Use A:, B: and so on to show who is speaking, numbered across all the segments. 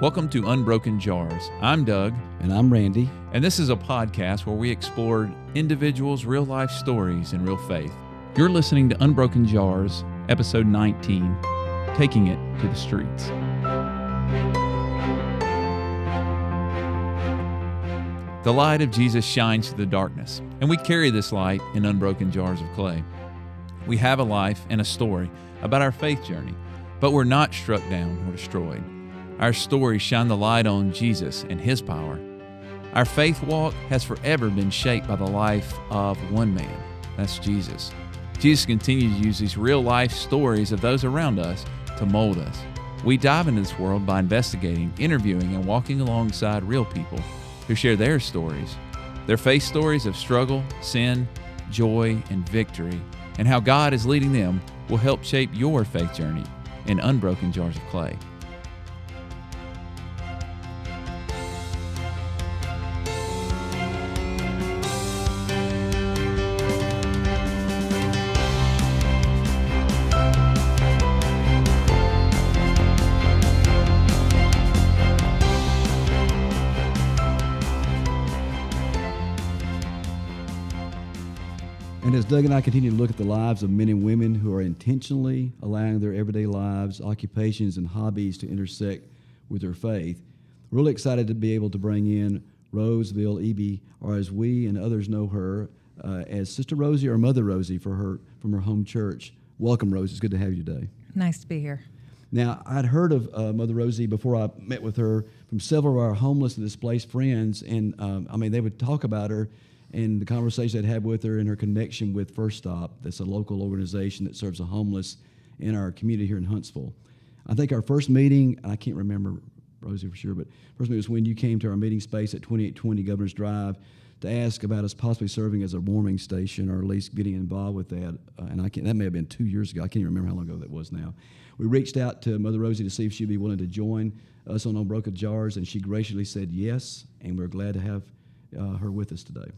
A: Welcome to Unbroken Jars. I'm Doug,
B: And I'm Randy.
A: and this is a podcast where we explore individuals' real life stories and real faith. You're listening to Unbroken Jars, episode 19 Taking It to the Streets. The light of Jesus shines through the darkness, and we carry this light in unbroken jars of clay. We have a life and a story about our faith journey, but we're not struck down or destroyed. Our stories shine the light on Jesus and His power. Our faith walk has forever been shaped by the life of one man that's Jesus. Jesus continues to use these real life stories of those around us to mold us. We dive into this world by investigating, interviewing, and walking alongside real people who share their stories, their faith stories of struggle, sin, joy, and victory, and how God is leading them will help shape your faith journey in unbroken jars of clay.
B: And as Doug and I continue to look at the lives of men and women who are intentionally allowing their everyday lives, occupations, and hobbies to intersect with their faith, we're really excited to be able to bring in Roseville Eby, or as we and others know her, uh, as Sister Rosie or Mother Rosie for her from her home church. Welcome, Rose. It's good to have you today.
C: Nice to be here.
B: Now, I'd heard of uh, Mother Rosie before I met with her from several of our homeless and displaced friends, and um, I mean, they would talk about her and the conversation I'd had with her and her connection with First Stop. That's a local organization that serves the homeless in our community here in Huntsville. I think our first meeting, I can't remember Rosie for sure, but first meeting was when you came to our meeting space at 2820 Governor's Drive to ask about us possibly serving as a warming station or at least getting involved with that. Uh, and I can't, that may have been two years ago. I can't even remember how long ago that was now. We reached out to Mother Rosie to see if she'd be willing to join us on Unbroken Jars, and she graciously said yes, and we're glad to have uh, her with us today.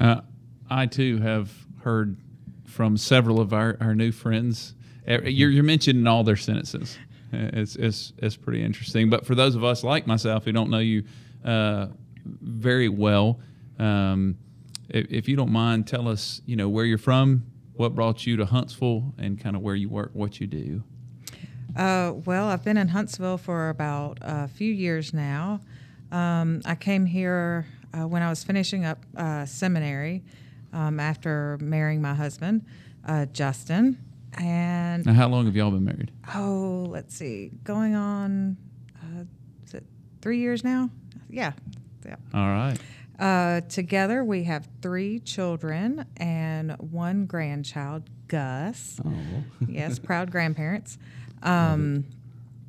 A: Uh, I too have heard from several of our, our new friends. You're, you're mentioned in all their sentences. Uh, It's, it's, it's pretty interesting. But for those of us like myself who don't know you uh, very well, um, if, if you don't mind, tell us, you know, where you're from, what brought you to Huntsville, and kind of where you work, what you do.
C: Uh, well, I've been in Huntsville for about a few years now. Um, I came here uh, when I was finishing up uh, seminary um, after marrying my husband, uh, Justin. And
A: Now, how long have y'all been married?
C: oh, let's see, going on, uh, is it three years now? Yeah. Yeah.
A: All right.
C: Uh, together, we have three children and one grandchild, Gus.
B: Oh,
C: yes, proud grandparents. Um,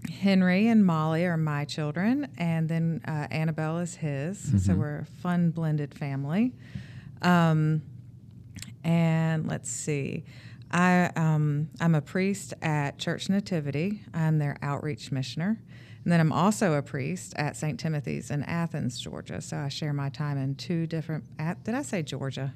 C: Henry and Molly are my children, and then uh, Annabelle is his. So we're a fun blended family. Um, and let's see, I um, I'm a priest at Church Nativity. I'm their outreach missioner, and then I'm also a priest at St. Timothy's in Athens, Georgia. So I share my time in two different. At, did I say Georgia?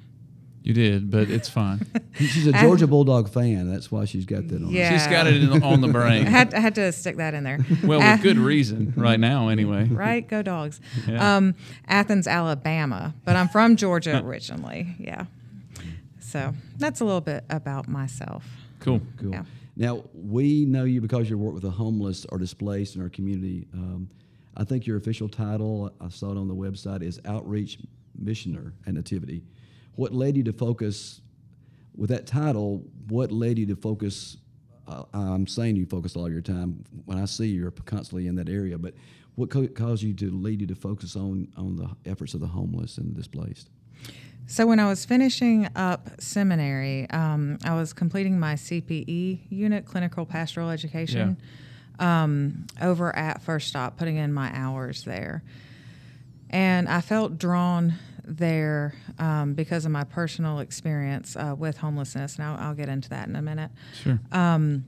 A: You did, but it's fine.
B: she's a Georgia Bulldog fan. That's why she's got that on.
C: Yeah.
A: She's got it in, on the
C: I
A: brain.
C: had, I had to stick that in there.
A: Well, with good reason right now, anyway.
C: right? Go dogs.
A: Yeah.
C: Um, Athens, Alabama, but I'm from Georgia originally. Yeah. So that's a little bit about myself.
A: Cool.
B: Cool.
C: Yeah.
B: Now, we know you because you work with the homeless or displaced in our community. Um, I think your official title, I saw it on the website, is Outreach Missioner at Nativity. What led you to focus, with that title, what led you to focus? Uh, I'm saying you focus all your time. When I see you, you're constantly in that area, but what co- caused you to lead you to focus on, on the efforts of the homeless and displaced?
C: So when I was finishing up seminary, um, I was completing my CPE unit, clinical pastoral education, um, over at First Stop, putting in my hours there, and I felt drawn there um, because of my personal experience uh, with homelessness, and I'll, I'll get into that in a minute.
A: Sure.
C: Um,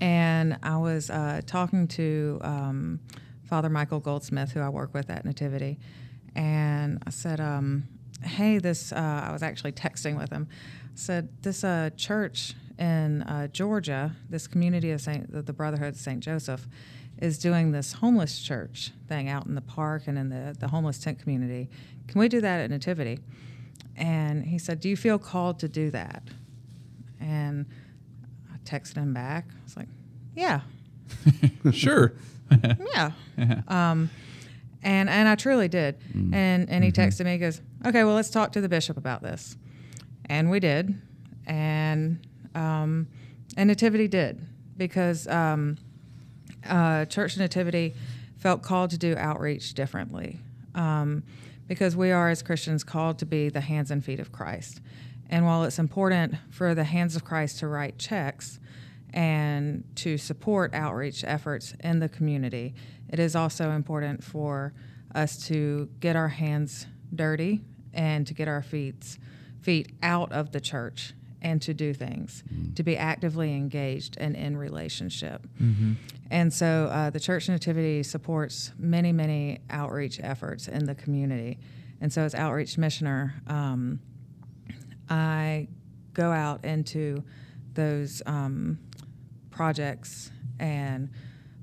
C: and I was uh, talking to um, Father Michael Goldsmith, who I work with at Nativity, and I said, um, "Hey, this." Uh, I was actually texting with him. I said this uh, church in uh, Georgia, this community of Saint, the the Brotherhood of Saint Joseph, is doing this homeless church thing out in the park and in the the homeless tent community. Can we do that at Nativity? And he said, "Do you feel called to do that?" And I texted him back. I was like, "Yeah,
A: sure.
C: yeah." um, and and I truly did. And and he texted me. He goes, "Okay, well, let's talk to the bishop about this." And we did, and um, and Nativity did because um, uh, Church Nativity felt called to do outreach differently um, because we are as Christians called to be the hands and feet of Christ. And while it's important for the hands of Christ to write checks and to support outreach efforts in the community, it is also important for us to get our hands dirty and to get our feet feet out of the church and to do things, to be actively engaged and in relationship. And so uh, the Church Nativity supports many, many outreach efforts in the community. And so, as outreach missioner, um, I go out into those um, projects and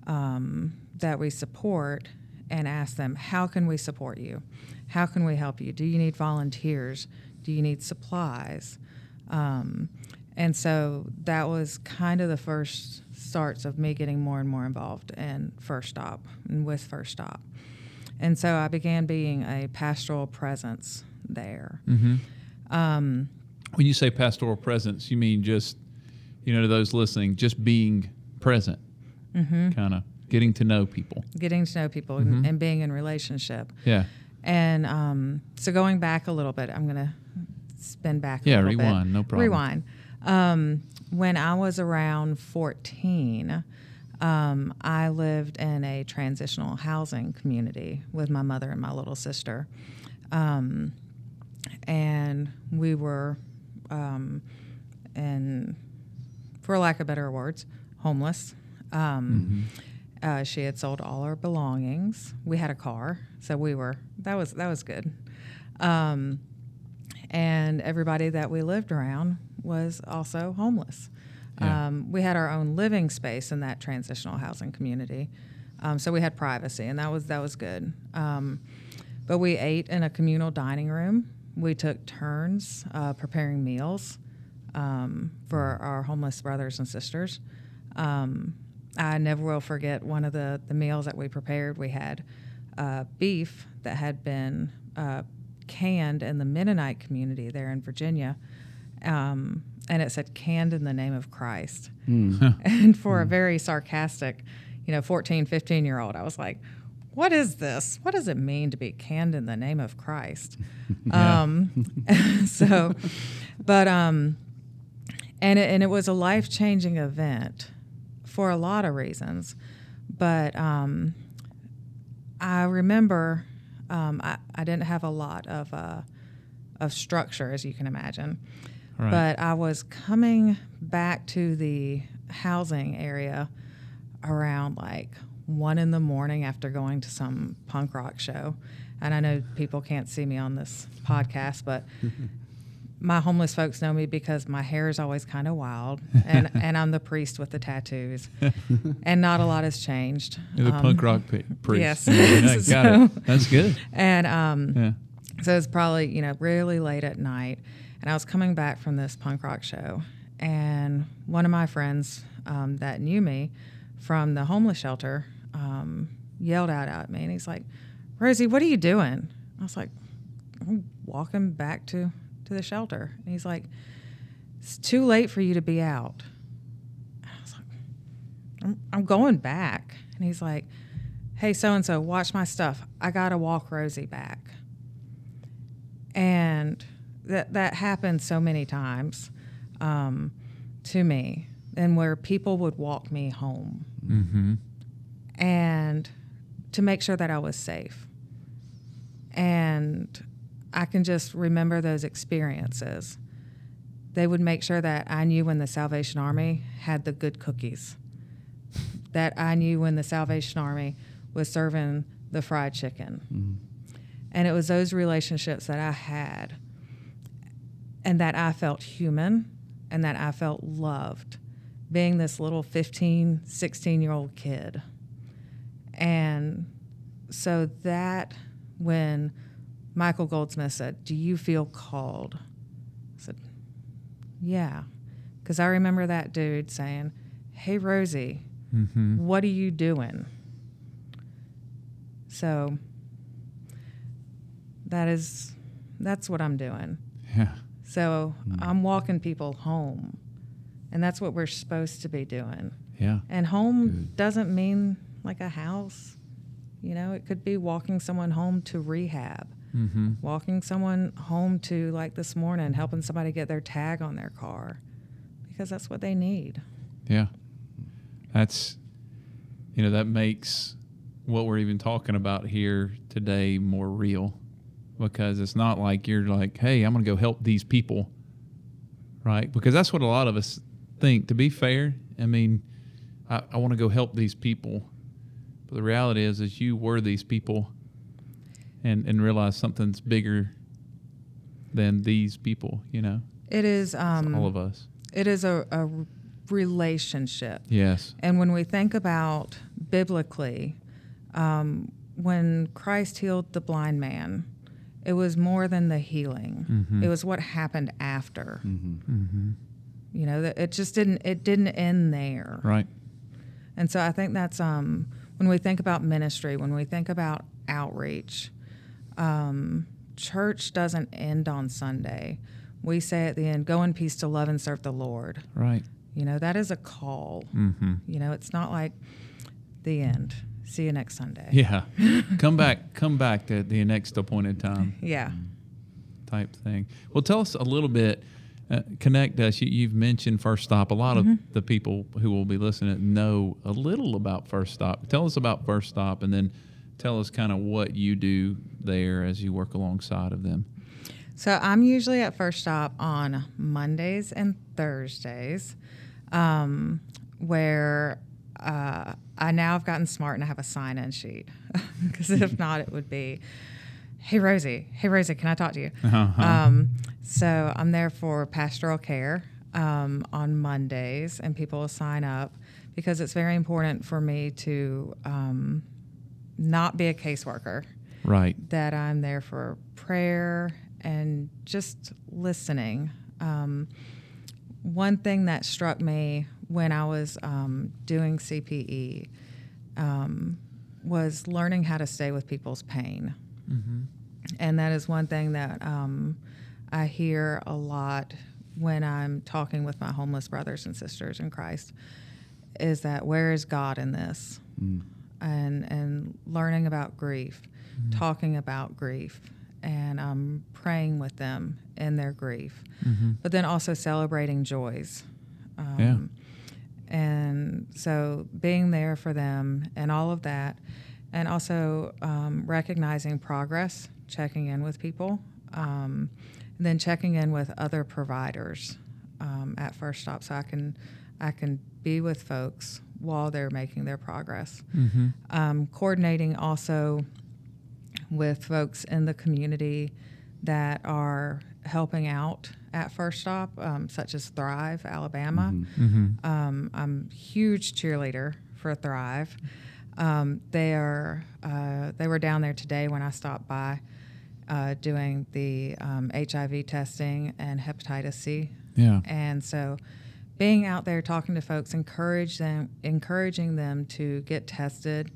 C: um, that we support and ask them, how can we support you? How can we help you? Do you need volunteers? Do you need supplies? Um, and so that was kind of the first starts of me getting more and more involved in First Stop and with First Stop. And so I began being a pastoral presence there. Um,
A: When you say pastoral presence, you mean just, you know, to those listening, just being present,
C: Mm-hmm.
A: kind of getting to know people.
C: getting to know people and, and being in relationship.
A: Yeah.
C: And um, so going back a little bit, I'm going to spin back
A: Yeah,
C: little bit.
A: rewind, no problem.
C: Rewind. Um, when I was around 14, um, I lived in a transitional housing community with my mother and my little sister. Um, and we were, um, in, for lack of better words, homeless. Um, uh, she had sold all her belongings. We had a car, so we were that was that was good. Um, and everybody that we lived around was also homeless.
A: Yeah.
C: Um, we had our own living space in that transitional housing community, um, so we had privacy, and that was that was good. Um, but we ate in a communal dining room. We took turns uh, preparing meals um, for our homeless brothers and sisters. Um, I never will forget one of the, the meals that we prepared. We had uh, beef that had been uh, canned in the Mennonite community there in Virginia. Um, and it said canned in the name of Christ. And for a very sarcastic, you know, 14, 15 year old, I was like, what is this? What does it mean to be canned in the name of Christ? um, so, but, um, and it, and it was a life changing event for a lot of reasons. But um, I remember um, I, I didn't have a lot of, uh, of structure, as you can imagine.
A: Right.
C: But I was coming back to the housing area around like one in the morning after going to some punk rock show. And I know people can't see me on this podcast, but my homeless folks know me because my hair is always kind of wild, and, and I'm the priest with the tattoos, and not a lot has changed.
A: You're the
C: Um,
A: punk rock pri- priest.
C: yes.
A: Yeah, got
C: So-
A: it. That's good.
C: And um,
A: Yeah.
C: so it was probably, you know, really late at night. And I was coming back from this punk rock show. And one of my friends um, that knew me from the homeless shelter um, yelled out at me. And he's like, Rosie, what are you doing? I was like, I'm walking back to, to the shelter. And he's like, it's too late for you to be out. And I was like, I'm, I'm going back. And he's like, hey, so and so, watch my stuff. I got to walk Rosie back. And that, that happened so many times um, to me, and where people would walk me home
A: Mm-hmm.
C: and to make sure that I was safe. And I can just remember those experiences. They would make sure that I knew when the Salvation Army had the good cookies, that I knew when the Salvation Army was serving the fried chicken. Mm-hmm. And it was those relationships that I had and that I felt human and that I felt loved being this little 15, 16 year old kid. And so that when Michael Goldsmith said, Do you feel called? I said, Yeah. Because I remember that dude saying, Hey, Rosie,
A: Mm-hmm.
C: what are you doing? So that is, that's what I'm doing.
A: Yeah.
C: So I'm walking people home. And that's what we're supposed to be doing.
A: Yeah.
C: And home doesn't mean like a house. You know, it could be walking someone home to rehab,
A: Mm-hmm.
C: walking someone home to, like this morning, helping somebody get their tag on their car because that's what they need.
A: Yeah. That's, you know, that makes what we're even talking about here today more real because it's not like you're like, hey, I'm going to go help these people. Right. Because that's what a lot of us think. To be fair, I mean, I, I want to go help these people. But the reality is, is you were these people and, and realize something's bigger than these people, you know,
C: It is
A: It's
C: um,
A: all of us.
C: it is a, a relationship.
A: Yes.
C: And when we think about biblically, um, when Christ healed the blind man, it was more than the healing.
A: Mhm.
C: It was what happened after.
A: Mm-hmm.
C: You know, it just didn't it didn't end there.
A: Right.
C: And so I think that's um, when we think about ministry, when we think about outreach, um, church doesn't end on Sunday. We say at the end, "Go in peace to love and serve the Lord."
A: Right.
C: You know, that is a call.
A: Mm-hmm.
C: You know, it's not like the end. See you next Sunday.
A: Yeah. come back. Come back at the next appointed time
C: Yeah.
A: type thing. Well, tell us a little bit. Uh, connect us. You, you've mentioned First Stop. A lot
C: Mm-hmm.
A: of the people who will be listening know a little about First Stop. Tell us about First Stop, and then tell us kind of what you do there as you work alongside of them.
C: So I'm usually at First Stop on Mondays and Thursdays, um, where uh, I now have gotten smart and I have a sign-in sheet because if not, it would be, "Hey Rosie, hey Rosie, can I talk to you?"
A: Uh-huh.
C: Um, so I'm there for pastoral care um, on Mondays, and people will sign up because it's very important for me to um, not be a caseworker
A: Right.
C: that I'm there for prayer and just listening. Um, one thing that struck me when I was um, doing CPE um, was learning how to stay with people's pain.
A: Mm-hmm.
C: And that is one thing that um, I hear a lot when I'm talking with my homeless brothers and sisters in Christ is that where is God in this? And, and learning about grief, talking about grief, and um, praying with them in their grief,
A: Mm-hmm.
C: but then also celebrating joys. Um,
A: Yeah.
C: And so being there for them and all of that, and also um, recognizing progress, checking in with people, um, and then checking in with other providers um, at First Stop, so I can I can be with folks while they're making their progress.
A: Mm-hmm.
C: Um, coordinating also with folks in the community that are helping out at First Stop, um, such as Thrive Alabama.
A: Mm-hmm.
C: Um, I'm a huge cheerleader for Thrive. Um, they are uh, they were down there today when I stopped by, uh, doing the um, HIV testing and hepatitis C,
A: Yeah.
C: and so being out there talking to folks, encourage them, encouraging them to get tested,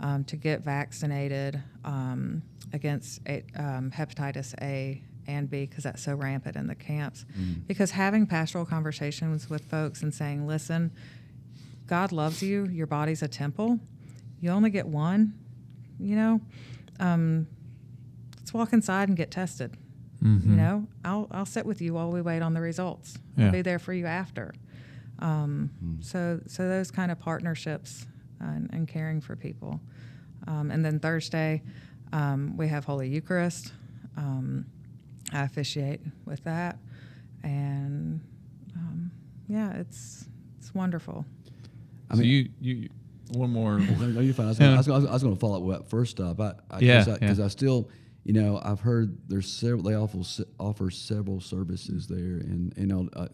C: um, to get vaccinated um, against a, um, hepatitis A and B because that's so rampant in the camps. Because having pastoral conversations with folks and saying, listen, God loves you. Your body's a temple. You only get one. You know, um, let's walk inside and get tested.
A: Mm-hmm.
C: You know, I'll I'll sit with you while we wait on the results.
A: Yeah.
C: I'll be there for you after. Um, So so those kind of partnerships and, and caring for people. Um, and then Thursday, um, we have Holy Eucharist. Um, I officiate with that, and um, yeah, it's it's wonderful.
B: I
A: so
B: mean-
A: you you one more.
B: No, no, you're fine. I was, gonna, I was, gonna- I was to follow up with that first up. I, I,
A: Yeah,
B: because
A: yeah.
B: I, still, you know, I've heard there's several. They offer offer several services there, and you know, uh,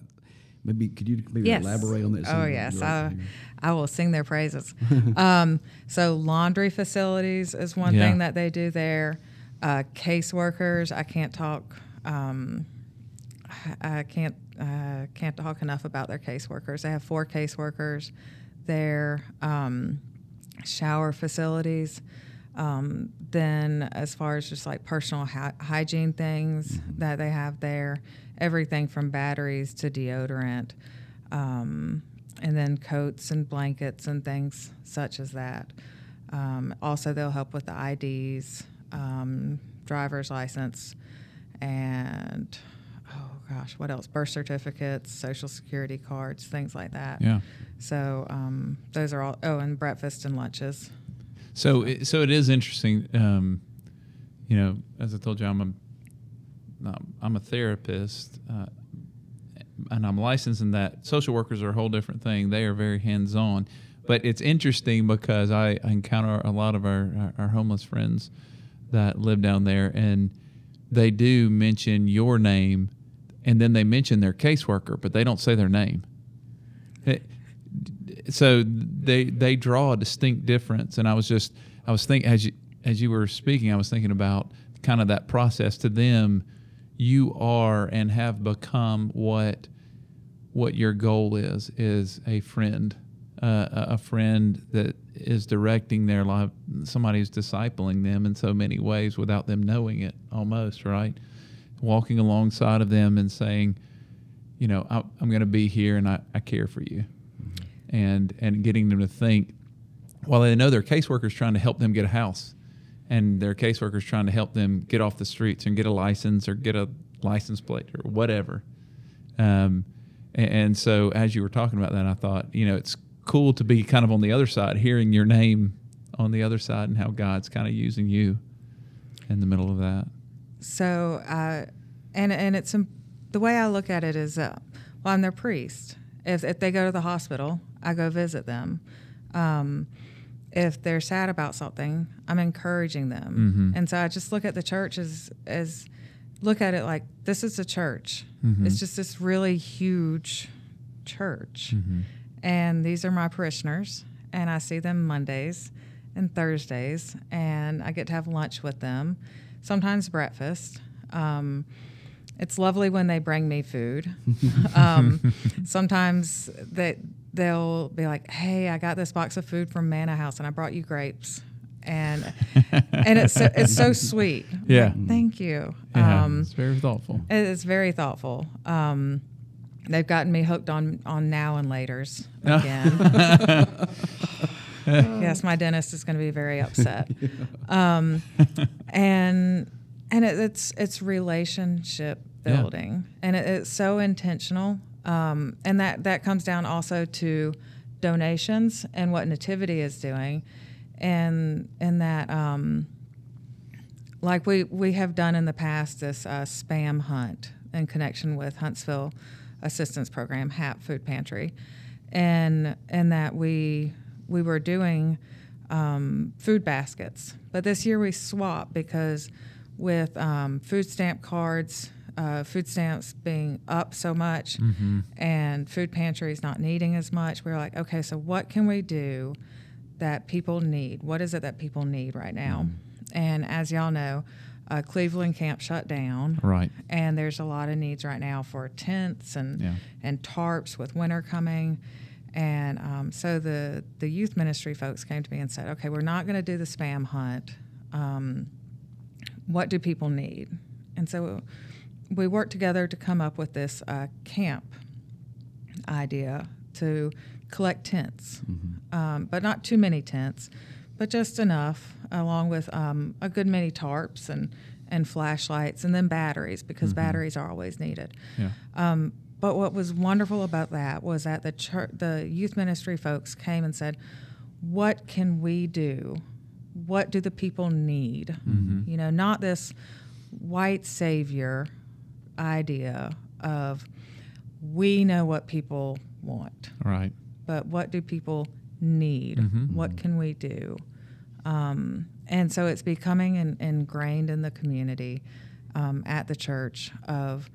B: Maybe could you maybe
C: Yes.
B: elaborate on that?
C: Oh yes, I, I will sing their praises. um, so laundry facilities is one
A: Yeah.
C: thing that they do there. Uh, caseworkers, I can't talk. Um, I I can't uh, can't talk enough about their caseworkers. They have four caseworkers. Their um, shower facilities. Um, then, as far as just like personal hy- hygiene things that they have there, everything from batteries to deodorant, um, and then coats and blankets and things such as that. Um, also, they'll help with the IDs, um, driver's license, and oh gosh, what else? Birth certificates, social security cards, things like that.
A: Yeah.
C: So um, those are all. Oh, and breakfast and lunches.
A: So, it, so it is interesting. Um, you know, as I told you, I'm a I'm a therapist, uh, and I'm licensed in that. Social workers are a whole different thing. They are very hands on, but it's interesting because I, I encounter a lot of our, our homeless friends that live down there, and they do mention your name, and then they mention their caseworker, but they don't say their name. It- so they they draw a distinct difference. And i was just i was thinking as you as you were speaking i was thinking about kind of that process to them. You are and have become what what your goal is is a friend uh, a friend that is directing their life somebody who's discipling them in so many ways without them knowing it almost right? Walking alongside of them and saying you know I, i'm going to be here and I, I care for you and and getting them to think while they know their caseworkers trying to help them get a house and their caseworkers trying to help them get off the streets and get a license or get a license plate or whatever um, and, and so as you were talking about that i thought you know it's cool to be kind of on the other side hearing your name on the other side and how god's kind of using you in the middle of that
C: So, uh, and and it's um, the way I look at it is, uh, well, I'm their priest. If if they go to the hospital, I go visit them. Um, if they're sad about something, I'm encouraging them. And so I just look at the church as as look at it like this is a church. It's just this really huge church, and these are my parishioners, and I see them Mondays and Thursdays, and I get to have lunch with them, sometimes breakfast. Um, it's lovely when they bring me food. um, sometimes they they'll be like, "Hey, I got this box of food from Manna House, and I brought you grapes," and and it's so, it's so sweet.
A: Yeah.
C: like, thank you.
A: yeah
C: Um,
A: it's very thoughtful
C: it is very thoughtful. Um, they've gotten me hooked on on now and later's again. yes, my dentist is going to be very upset. Um, and and it, it's it's relationship
A: Yeah.
C: building, and it, it's so intentional. Um, and that that comes down also to donations and what Nativity is doing, and and that. Um, like we, we have done in the past this uh, spam hunt in connection with Huntsville Assistance Program, HAP Food Pantry, and and that we we were doing um, food baskets, but this year we swapped because with um, food stamp cards, uh, food stamps being up so much, and food pantries not needing as much, we were like, okay, so what can we do that people need? What is it that people need right now? And as y'all know, uh, Cleveland camp shut down,
A: right
C: and there's a lot of needs right now for tents and
A: Yeah.
C: and tarps with winter coming. And um, so the the youth ministry folks came to me and said, "Okay, we're not going to do the spam hunt. Um, what do people need?" And so we worked together to come up with this uh, camp idea to collect tents, um, but not too many tents, but just enough, along with um, a good many tarps and and flashlights, and then batteries because batteries are always needed.
A: yeah
C: Um, but what was wonderful about that was that the church, the youth ministry folks came and said, "What can we do? What do the people need? You know, not this white savior idea of we know what people want,
A: right
C: but what do people need? What can we do? Um, and so it's becoming in, ingrained in the community um, at the church of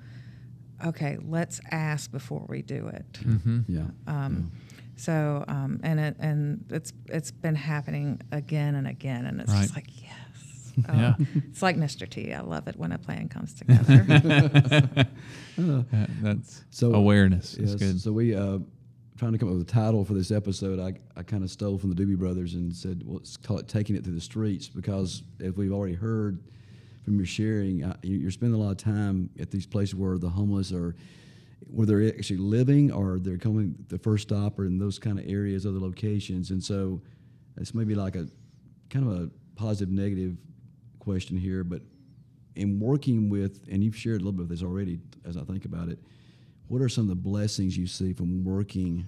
C: okay, let's ask before we do it.
A: Mm-hmm.
B: Yeah.
C: Um, So um, and it and it's it's been happening again and again, and it's just like
A: Yeah.
C: Oh, it's like Mr. T. I love it when a plan comes together.
A: That- that's
B: So-
A: awareness. It's
B: Yes,
A: good.
B: So we uh, trying to come up with a title for this episode. I, I kind of stole from the Doobie Brothers and said, well, let's call it "Taking It Through the Streets" because as we've already heard from your sharing, uh, you- you're spending a lot of time at these places where the homeless are, where they're actually living or they're coming the first stop or in those kind of areas, other locations, and so it's maybe like a kind of a positive negative question here, but in working with, and you've shared a little bit of this already as I think about it, what are some of the blessings you see from working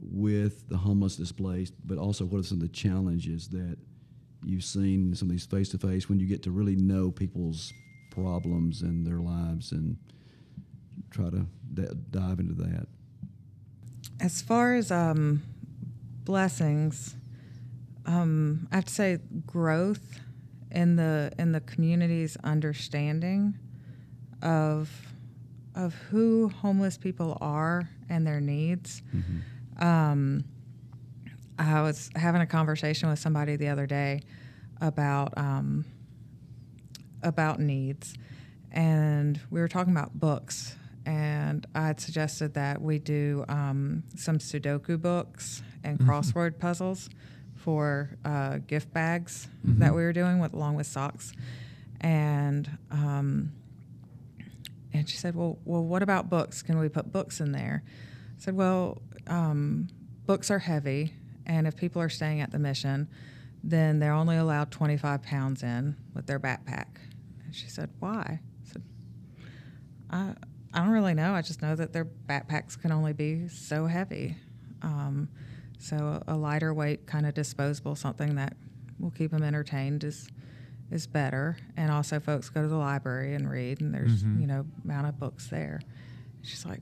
B: with the homeless displaced, but also what are some of the challenges that you've seen in some of these face to face when you get to really know people's problems and their lives and try to d- dive into that?
C: as far as um, blessings, um, I have to say growth in the in the community's understanding of of who homeless people are and their needs. Um, I was having a conversation with somebody the other day about um, about needs, and we were talking about books. And I had suggested that we do um, some Sudoku books and crossword puzzles for uh, gift bags that we were doing with along with socks, and um, and she said, "Well, well, what about books? Can we put books in there?" I said, "Well, um, books are heavy, and if people are staying at the mission, then they're only allowed 25 pounds in with their backpack." And she said, "Why?" I said, "I I don't really know. I just know that their backpacks can only be so heavy. Um, so a lighter weight, kind of disposable, something that will keep them entertained is." is better. And also folks go to the library and read and there's mm-hmm. you know amount of books there. She's like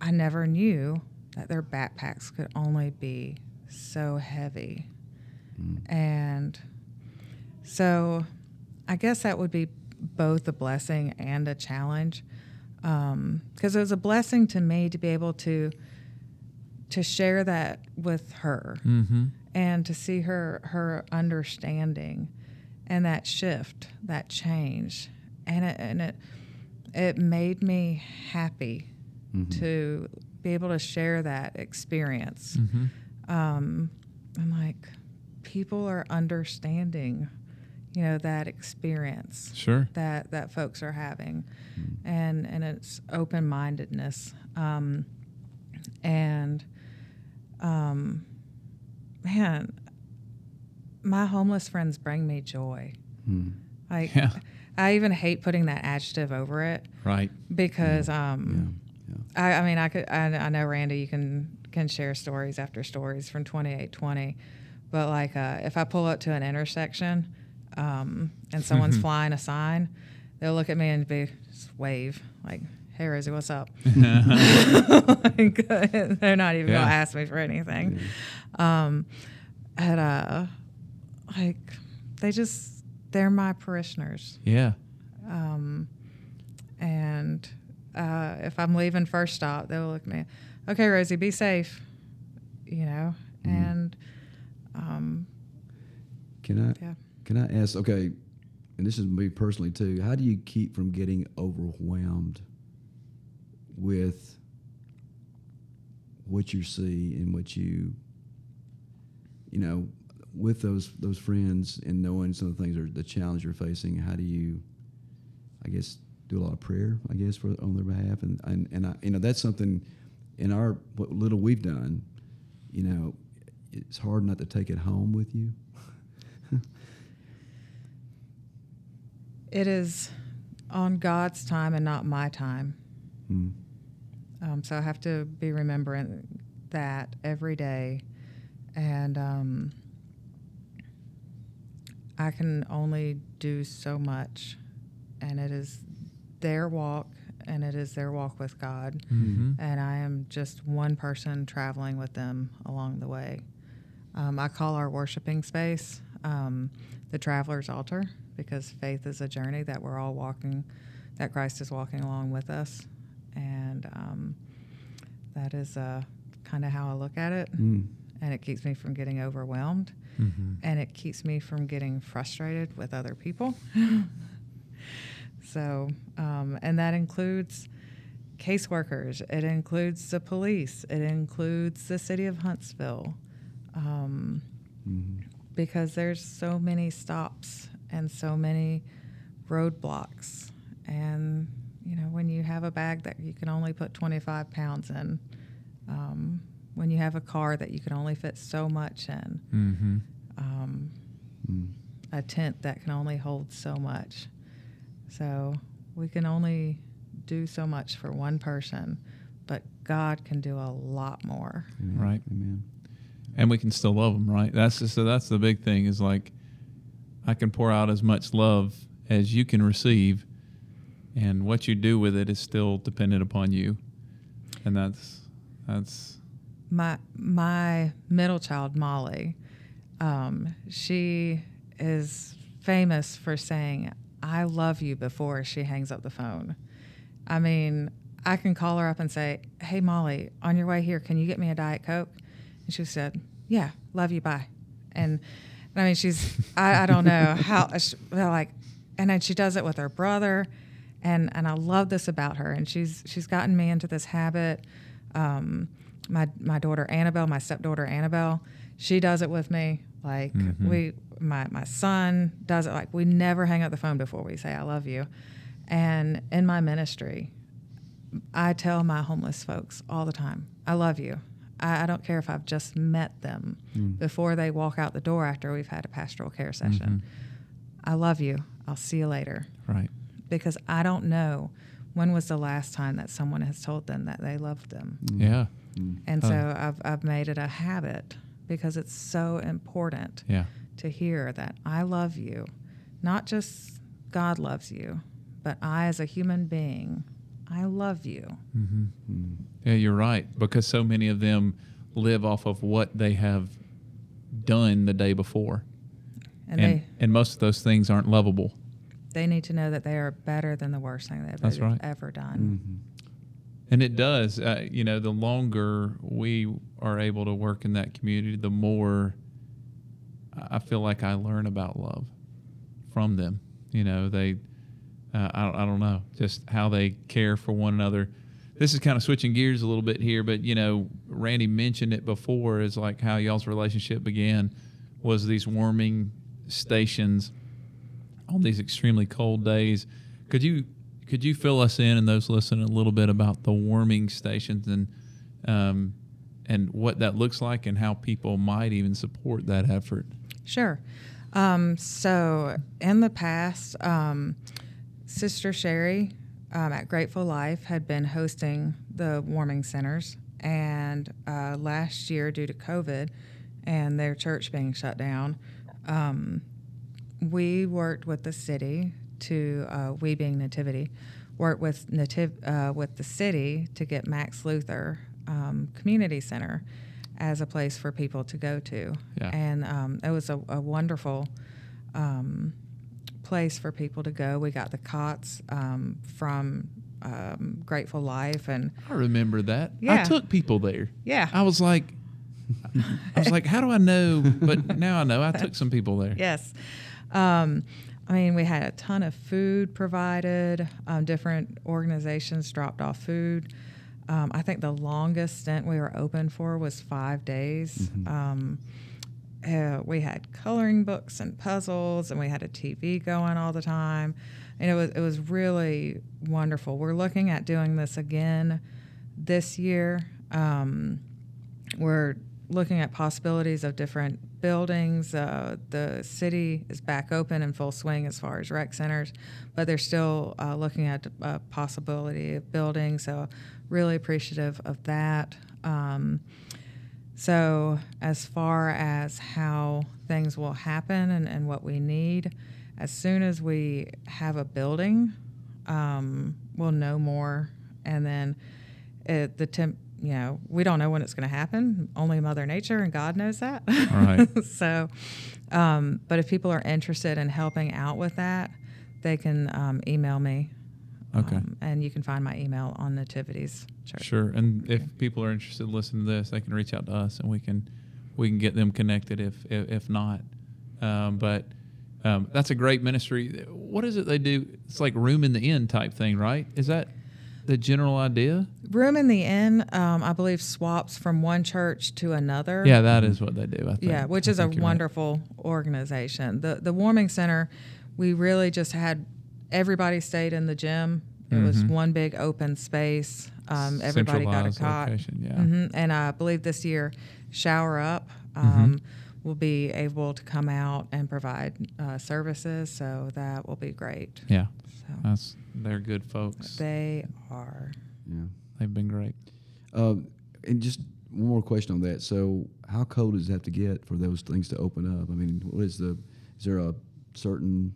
C: i never knew that their backpacks could only be so heavy. Mm. And so i guess that would be both a blessing and a challenge um, because it was a blessing to me to be able to to share that with her
A: Mm-hmm.
C: and to see her her understanding and that shift that change and it and it it made me happy to be able to share that experience
A: Mm-hmm.
C: um, i'm like people are understanding you know that experience
A: Sure.
C: that that folks are having and and it's open-mindedness um, and um, man my homeless friends bring me joy
B: Hmm.
C: like
A: Yeah.
C: i even hate putting that adjective over it
A: Right.
C: because um,
B: Yeah.
C: I, I mean, I could. I, I know Randy, you can can share stories after stories from twenty eight twenty, but like uh, if I pull up to an intersection, um, and someone's flying a sign, they'll look at me and be just wave like, "Hey Rosie, what's up?" like, they're not even
A: Yeah.
C: gonna ask me for anything. Um, and uh, like they just they're my parishioners
A: Yeah.
C: um, and uh, if I'm leaving first stop, they'll look at me, okay, Rosie, be safe, you know, and um,
B: Can I
C: yeah.
B: can I ask? Okay, and this is me personally too. How do you keep from getting overwhelmed with what you see and what you, you know, with those those friends and knowing some of the things are the challenge you're facing? How do you, I guess, do a lot of prayer? I guess for on their behalf, and and and I, you know that's something in our what little we've done. You know, it's hard not to take it home with you.
C: It is on God's time and not my time.
B: Mm.
C: Um, so I have to be remembering that every day. And um, I can only do so much. And it is their walk, and it is their walk with God.
A: Mm-hmm.
C: And I am just one person traveling with them along the way. Um, I call our worshiping space um, the Traveler's Altar because faith is a journey that we're all walking that Christ is walking along with us, and um, that is uh, kind of how I look at it.
B: Mm.
C: And it keeps me from getting overwhelmed,
A: Mm-hmm.
C: and it keeps me from getting frustrated with other people. so, um, and that includes caseworkers, it includes the police, it includes the city of Huntsville, um,
B: Mhm.
C: because there's so many stops and so many roadblocks. And, you know, when you have a bag that you can only put 25 pounds in, um, when you have a car that you can only fit so much in,
A: Mm-hmm.
C: um,
B: Mm.
C: a tent that can only hold so much. So we can only do so much for one person, but God can do a lot more.
B: Amen.
A: Right.
B: Amen.
A: and we can still love them, right? That's just, so that's the big thing is like I can pour out as much love as you can receive, and what you do with it is still dependent upon you, and that's that's
C: my my middle child Molly, um, she is famous for saying "I love you" before she hangs up the phone. I mean, I can call her up and say, "Hey Molly, on your way here, can you get me a diet coke?" And she said, "Yeah, love you, bye." And, I mean, she's I, I don't know how like, and then she does it with her brother, and and I love this about her. And she's she's gotten me into this habit. Um, my my daughter Annabelle, my stepdaughter Annabelle, she does it with me. Like
A: Mhm.
C: we, my my son does it. Like we never hang up the phone before we say I love you. And in my ministry, I tell my homeless folks all the time, I love you. I, I don't care if I've just met them
B: Mm.
C: before they walk out the door after we've had a pastoral care session. I love you. I'll see you later.
A: right.
C: Because I don't know when was the last time that someone has told them that they loved them.
B: Mm.
A: Yeah,
B: Mm.
C: And so I've, I've made it a habit because it's so important
A: yeah,
C: to hear that I love you. Not just God loves you, but I, as a human being, I love you.
A: mm-hmm.
B: Mm.
A: yeah. You're right because so many of them live off of what they have done the day before,
C: And,
A: and
C: they,
A: and most of those things aren't lovable.
C: They need to know that they are better than the worst thing they've
A: right.
C: ever done.
B: Mhm.
A: And it does. Uh, you know, the longer we are able to work in that community, the more I feel like I learn about love from them. You know, they, uh, I, don't- I don't know, just how they care for one another. This is kind of switching gears a little bit here, but, you know, Randy mentioned it before is like how y'all's relationship began was these warming stations on these extremely cold days. Could you could you fill us in and those listening a little bit about the warming stations and um, and what that looks like and how people might even support that effort?
C: Sure. Um, so in the past, um, Sister Sherry um, at Grateful Life had been hosting the warming centers, and uh, last year, due to COVID and their church being shut down, um, we worked with the city to uh, we being Nativity worked with nativ- uh, with the city to get Max Luther um, Community Center as a place for people to go to,
A: Yeah.
C: and um, it was a, a wonderful um, place for people to go. We got the cots um, from um, Grateful Life, and
A: I remember that. I took people there.
C: yeah,
A: I was like, I was like, how do I know? But now I know. I took some people there.
C: Yes. Um, I mean, we had a ton of food provided. Um, different organizations dropped off food. Um, I think the longest stint we were open for was five days. Um, uh, we had coloring books and puzzles, and we had a TV going all the time. And it was it was really wonderful. We're looking at doing this again this year. Um, we're looking at possibilities of different buildings. Uh, the city is back open in full swing as far as rec centers, but they're still uh, looking at a possibility of building. So, really appreciative of that. Um, so, as far as how things will happen and, and what we need, as soon as we have a building, um, we'll know more. And then it, the temp, you know, we don't know when it's going to happen. Only Mother Nature and God knows that.
A: Right.
C: so, um, but if people are interested in helping out with that, they can um, email me
A: Okay.
C: Um, and you can find my email on Nativities Church.
A: Sure. And if people are interested in listening to this, they can reach out to us and we can we can get them connected if if, if not. Um, but um, that's a great ministry. What is it they do? It's like room in the inn type thing, right? Is that the general idea?
C: Room in the Inn, um, I believe, swaps from one church to another.
A: Yeah, that is what they do. I think.
C: Yeah, which
A: I
C: is a
A: you're right.
C: wonderful organization. The the warming center, we really just had everybody stayed in the gym. It was
A: Mhm.
C: one big open space. Um, everybody got a cot.
A: location, yeah.
C: hmm And I believe this year, Shower Up
A: Mm-hmm.
C: um, will be able to come out and provide uh, services. So that will be great.
A: Yeah,
C: So
A: that's they're good folks.
C: they are.
B: Yeah.
A: They've been great.
B: Uh, and just one more question on that. So, how cold does it have to get for those things to open up? I mean, what is the? Is there a certain?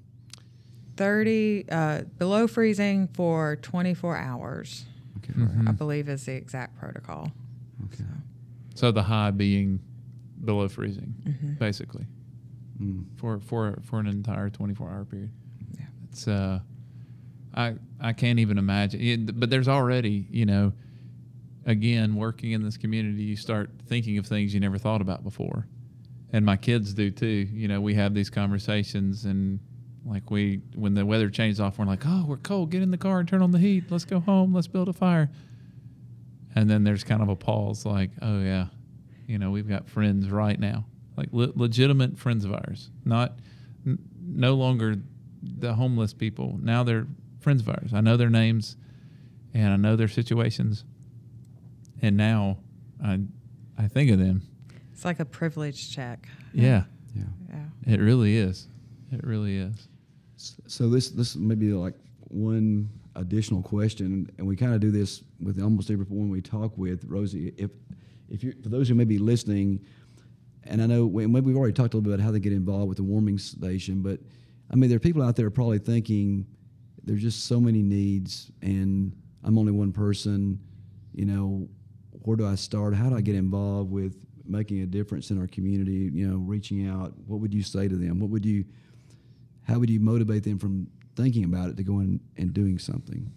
C: 30 uh, below freezing for 24 hours,
B: Okay.
A: Mhm.
C: I believe is the exact protocol.
B: Okay.
A: So the high being below freezing,
C: Mhm.
A: basically,
B: Mm.
A: for for for an entire 24 hour period.
C: Yeah.
A: It's uh, I I can't even imagine. It, but there's already you know, again working in this community, you start thinking of things you never thought about before, and my kids do too. You know, we have these conversations and. Like we, when the weather changes off, we're like, "Oh, we're cold. Get in the car and turn on the heat. Let's go home. Let's build a fire." And then there's kind of a pause, like, "Oh yeah, you know, we've got friends right now, like le- legitimate friends of ours, not n- no longer the homeless people. Now they're friends of ours. I know their names, and I know their situations, and now I I think of them.
C: It's like a privilege check.
A: Yeah,
B: Yeah.
C: Yeah.
A: it really is. It really is.
B: So this this may be like one additional question, and we kind of do this with almost everyone we talk with. Rosie, if if you for those who may be listening, and I know we, maybe we've already talked a little bit about how they get involved with the warming station, but I mean there are people out there probably thinking there's just so many needs, and I'm only one person. You know, where do I start? How do I get involved with making a difference in our community? You know, reaching out. What would you say to them? What would you how would you motivate them from thinking about it to going and doing something?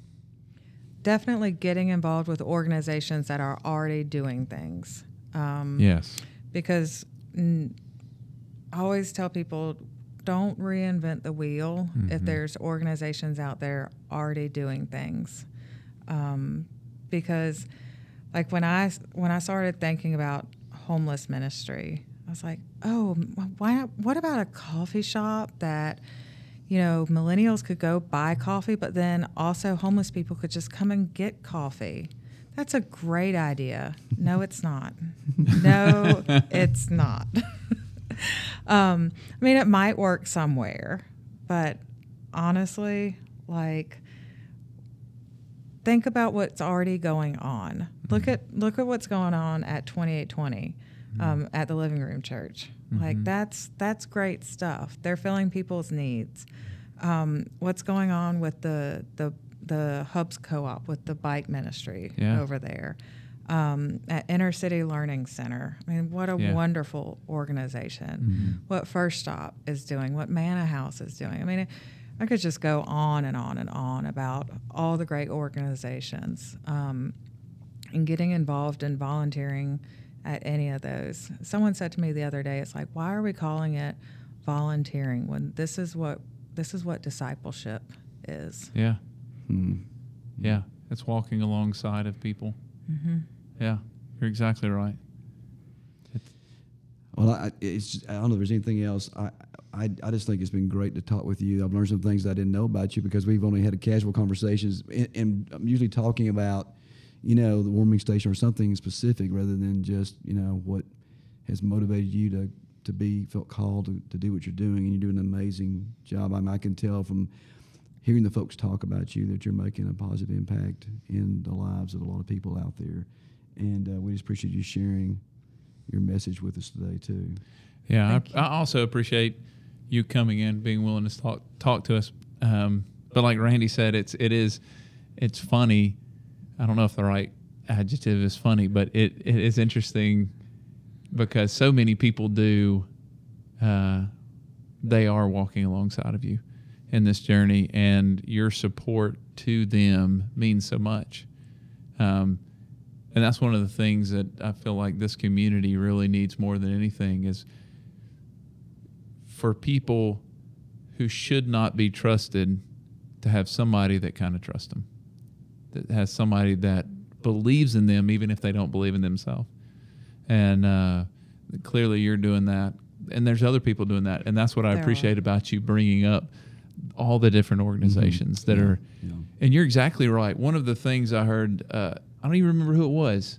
C: Definitely getting involved with organizations that are already doing things. Um,
A: Yes.
C: Because mm, I always tell people don't reinvent the wheel if
A: Mhm.
C: there's organizations out there already doing things. Um, because like when I when I started thinking about homeless ministry, I was like, oh, why not, what about a coffee shop that you know millennials could go buy coffee, but then also homeless people could just come and get coffee. That's a great idea. No, it's not. No, it's not. um, I mean, it might work somewhere, but honestly, like think about what's already going on. Look at look at what's going on at 2820 um, at the Living Room Church. Like
A: Mhm.
C: that's that's great stuff. They're filling people's needs. Um, what's going on with the the the Hubs Co-op with the bike ministry
A: Yeah.
C: over there? Um, at Inner City Learning Center. I mean, what a
A: Yeah.
C: wonderful organization.
A: Mhm.
C: What First Stop is doing, what Manna House is doing. I mean, I could just go on and on and on about all the great organizations um, and getting involved in volunteering at any of those. Someone said to me the other day, "It's like, why are we calling it volunteering when this is what this is what discipleship is?"
A: Yeah.
B: Hmm.
A: Yeah. It's walking alongside of people.
C: hmm
A: Yeah. You're exactly right.
B: Well, I, it's just, I don't know if there's anything else. I, I, I just think it's been great to talk with you. I've learned some things I didn't know about you because we've only had casual conversations, and, and I'm usually talking about, you know, the warming station or something specific rather than just, you know, what has motivated you to to be felt called to, to do what you're doing, and you're doing an amazing job. I, mean, I can tell from hearing the folks talk about you that you're making a positive impact in the lives of a lot of people out there, and uh, we just appreciate you sharing your message with us today too.
A: Yeah, I, I also appreciate you coming in, being willing to talk talk to us. Um, but like Randy said, it's it is it's funny. I don't know if the right adjective is funny, but it, it is interesting because so many people do. Uh, they are walking alongside of you in this journey, and your support to them means so much. Um, and that's one of the things that I feel like this community really needs more than anything is for people who should not be trusted to have somebody that kind of trusts them, that has somebody that believes in them even if they don't believe in themselves. And uh, clearly, you're doing that, and there's other people doing that, and that's what I
C: There are.
A: appreciate about you bringing up all the different organizations that
B: Yeah,
A: are.
B: yeah.
A: And you're exactly right. One of the things I heard, uh, I don't even remember who it was.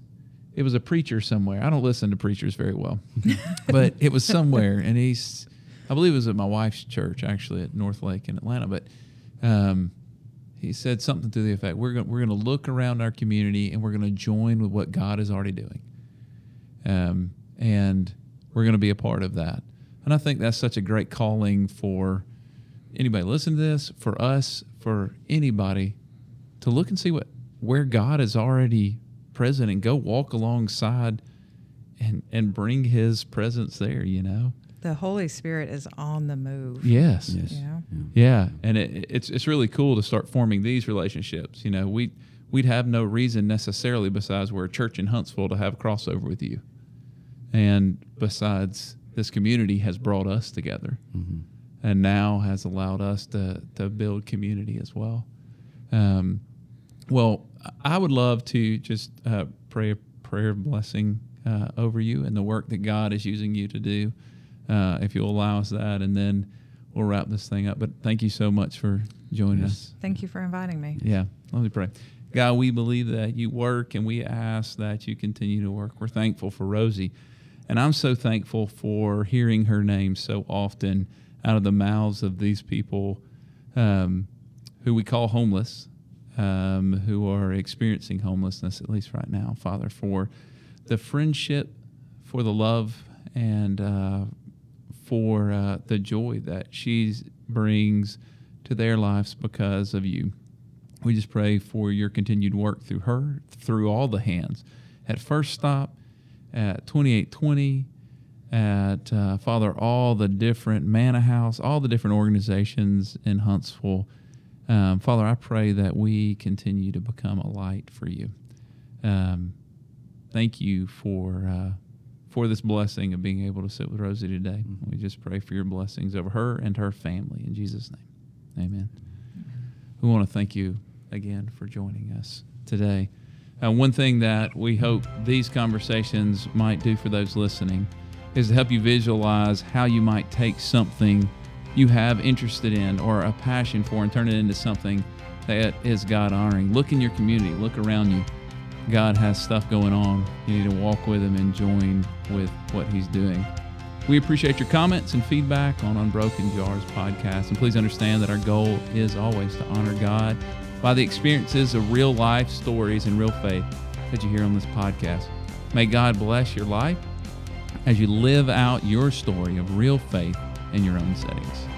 A: It was a preacher somewhere. I don't listen to preachers very well, but it was somewhere, and he's, I believe it was at my wife's church, actually at North Lake in Atlanta. But um, he said something to the effect: "We're going, we're to look around our community, and we're going to join with what God is already doing, um, and we're going to be a part of that." And I think that's such a great calling for anybody listening to this, for us, for anybody to look and see what where God is already present and go walk alongside and and bring his presence there, you know.
C: The Holy Spirit is on the move.
A: Yes.
B: Yes.
C: Yeah.
A: Yeah, and it, it's it's really cool to start forming these relationships. You know, we we'd have no reason necessarily besides we're a church in Huntsville to have a crossover with you, and besides this community has brought us together, and now has allowed us to to build community as well. Um, well, I would love to just uh, pray a prayer of blessing uh, over you and the work that God is using you to do, uh, if you'll allow us that, and then we'll wrap this thing up. But thank you so much for joining us.
C: Thank you for inviting me.
A: Yeah, let me pray. God, we believe that you work and we ask that you continue to work. We're thankful for Rosie. And I'm so thankful for hearing her name so often out of the mouths of these people um, who we call homeless, um, who are experiencing homelessness, at least right now, Father, for the friendship, for the love, and uh, for uh, the joy that she brings to their lives because of you. We just pray for your continued work through her, through all the hands at First Stop, at 2820, at uh, Father, all the different Manna House, all the different organizations in Huntsville. Um, Father, I pray that we continue to become a light for you. Um, thank you for uh, for this blessing of being able to sit with Rosie today. We just pray for your blessings over her and her family in Jesus' name. Amen. We want to thank you again for joining us today. Uh, one thing that we hope these conversations might do for those listening is to help you visualize how you might take something you have interested in or a passion for and turn it into something that is God honoring. Look in your community, look around you. God has stuff going on. You need to walk with Him and join with what He's doing. We appreciate your comments and feedback on Unbroken Jars podcast. And please understand that our goal is always to honor God by the experiences of real life stories and real faith that you hear on this podcast. May God bless your life as you live out your story of real faith in your own settings.